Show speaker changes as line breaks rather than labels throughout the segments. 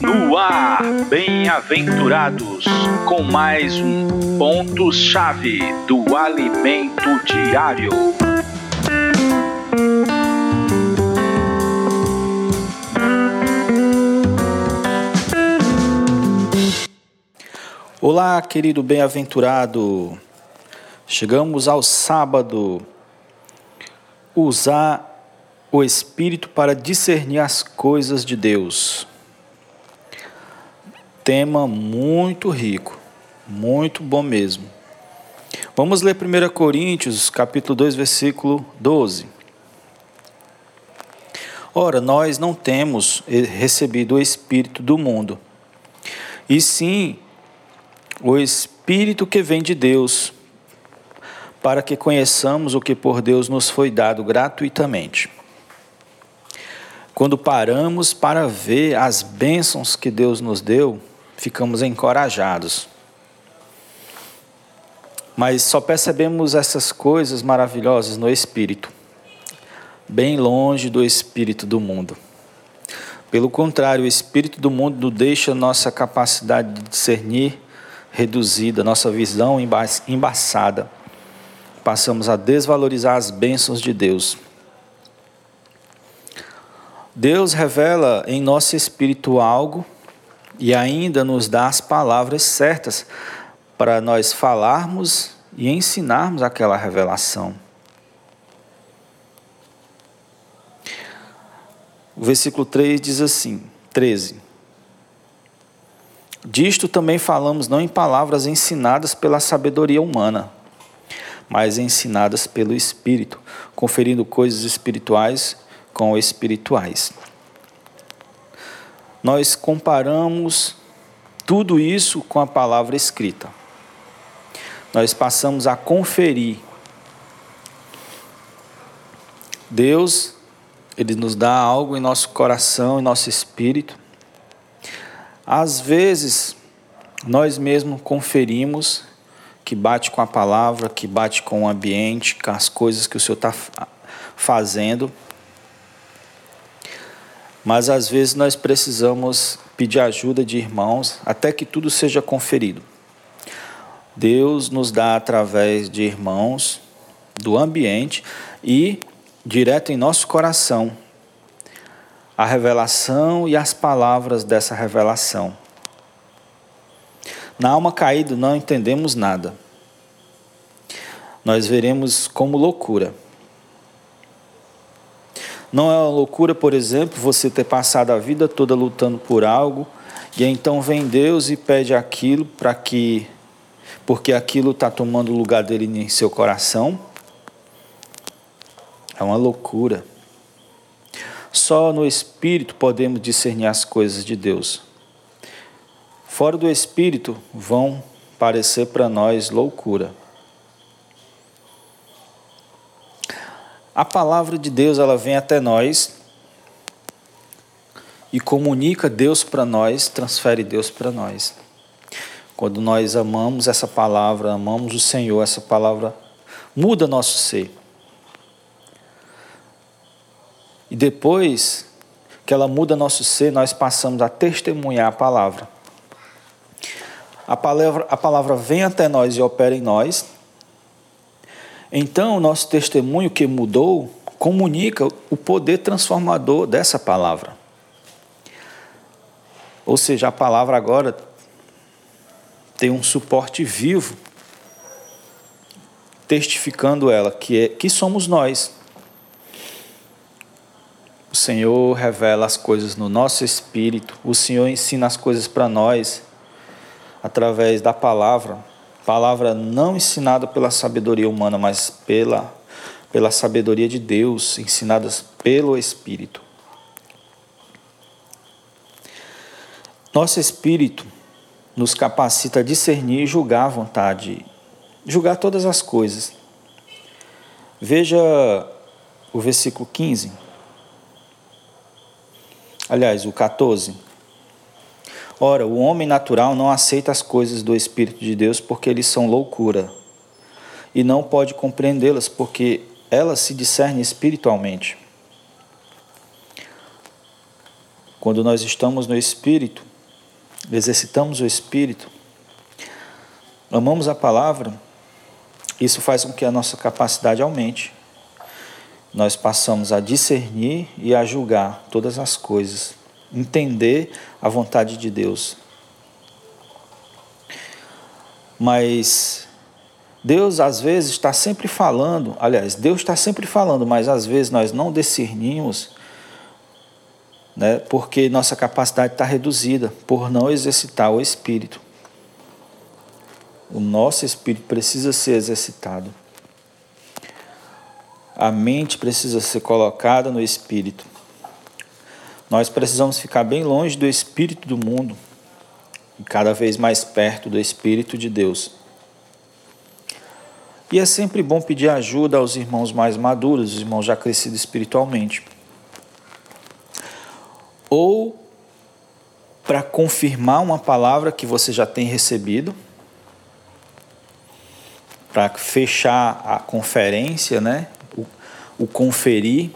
No ar, bem-aventurados, com mais um ponto-chave do alimento diário.
Olá, querido bem-aventurado. Chegamos ao sábado. Usar o Espírito para discernir as coisas de Deus. Tema muito rico, muito bom mesmo. Vamos ler 1 Coríntios, capítulo 2, versículo 12. Ora, nós não temos recebido o Espírito do mundo, e sim o Espírito que vem de Deus, para que conheçamos o que por Deus nos foi dado gratuitamente. Quando paramos para ver as bênçãos que Deus nos deu, ficamos encorajados. Mas só percebemos essas coisas maravilhosas no Espírito, bem longe do Espírito do mundo. Pelo contrário, o Espírito do mundo deixa nossa capacidade de discernir reduzida, nossa visão embaçada. Passamos a desvalorizar as bênçãos de Deus Deus revela em nosso espírito algo e ainda nos dá as palavras certas para nós falarmos e ensinarmos aquela revelação. O versículo 3 diz assim, 13. Disto também falamos não em palavras ensinadas pela sabedoria humana, mas ensinadas pelo Espírito, conferindo coisas espirituais com espirituais. Nós comparamos tudo isso com a palavra escrita. Nós passamos a conferir. Deus, Ele nos dá algo em nosso coração, em nosso espírito. Às vezes, nós mesmos conferimos que bate com a palavra, que bate com o ambiente, com as coisas que o Senhor está fazendo mas às vezes nós precisamos pedir ajuda de irmãos até que tudo seja conferido. Deus nos dá através de irmãos, do ambiente e direto em nosso coração a revelação e as palavras dessa revelação. Na alma caída não entendemos nada. Nós veremos como loucura. Não é uma loucura, por exemplo, você ter passado a vida toda lutando por algo e então vem Deus e pede aquilo para que, porque aquilo está tomando o lugar dele em seu coração. É uma loucura. Só no Espírito podemos discernir as coisas de Deus. Fora do Espírito vão parecer para nós loucura. A palavra de Deus ela vem até nós e comunica Deus para nós, transfere Deus para nós. Quando nós amamos essa palavra, amamos o Senhor, essa palavra muda nosso ser. E depois que ela muda nosso ser, nós passamos a testemunhar a palavra. A palavra, a palavra vem até nós e opera em nós, então, o nosso testemunho que mudou comunica o poder transformador dessa palavra. Ou seja, a palavra agora tem um suporte vivo, testificando ela, que, é, que somos nós. O Senhor revela as coisas no nosso espírito, o Senhor ensina as coisas para nós através da palavra palavra não ensinada pela sabedoria humana, mas pela, pela sabedoria de Deus, ensinadas pelo Espírito. Nosso Espírito nos capacita a discernir e julgar a vontade, julgar todas as coisas. Veja o versículo 15. Aliás, o 14. Ora, o homem natural não aceita as coisas do Espírito de Deus porque eles são loucura, e não pode compreendê-las porque elas se discernem espiritualmente. Quando nós estamos no Espírito, exercitamos o Espírito, amamos a palavra, isso faz com que a nossa capacidade aumente. Nós passamos a discernir e a julgar todas as coisas, entender a vontade de Deus. Mas Deus às vezes está sempre falando, aliás, Deus está sempre falando, mas às vezes nós não discernimos, né, porque nossa capacidade está reduzida por não exercitar o espírito. O nosso espírito precisa ser exercitado. A mente precisa ser colocada no espírito. Nós precisamos ficar bem longe do espírito do mundo e cada vez mais perto do espírito de Deus. E é sempre bom pedir ajuda aos irmãos mais maduros, os irmãos já crescidos espiritualmente. Ou para confirmar uma palavra que você já tem recebido, para fechar a conferência, né? o, o conferir,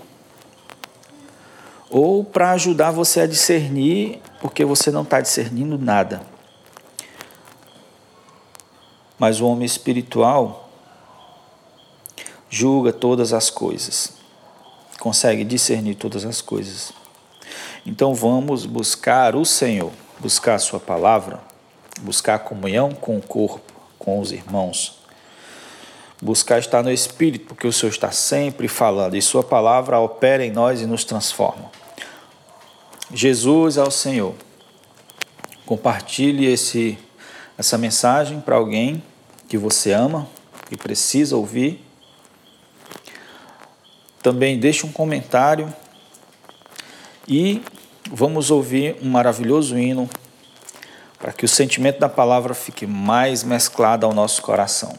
ou para ajudar você a discernir, porque você não está discernindo nada. Mas o homem espiritual julga todas as coisas, consegue discernir todas as coisas. Então vamos buscar o Senhor, buscar a Sua palavra, buscar a comunhão com o corpo, com os irmãos. Buscar estar no Espírito, porque o Senhor está sempre falando e Sua palavra opera em nós e nos transforma. Jesus é o Senhor. Compartilhe esse, essa mensagem para alguém que você ama e precisa ouvir também deixe um comentário e vamos ouvir um maravilhoso hino para que o sentimento da palavra fique mais mesclado ao nosso coração.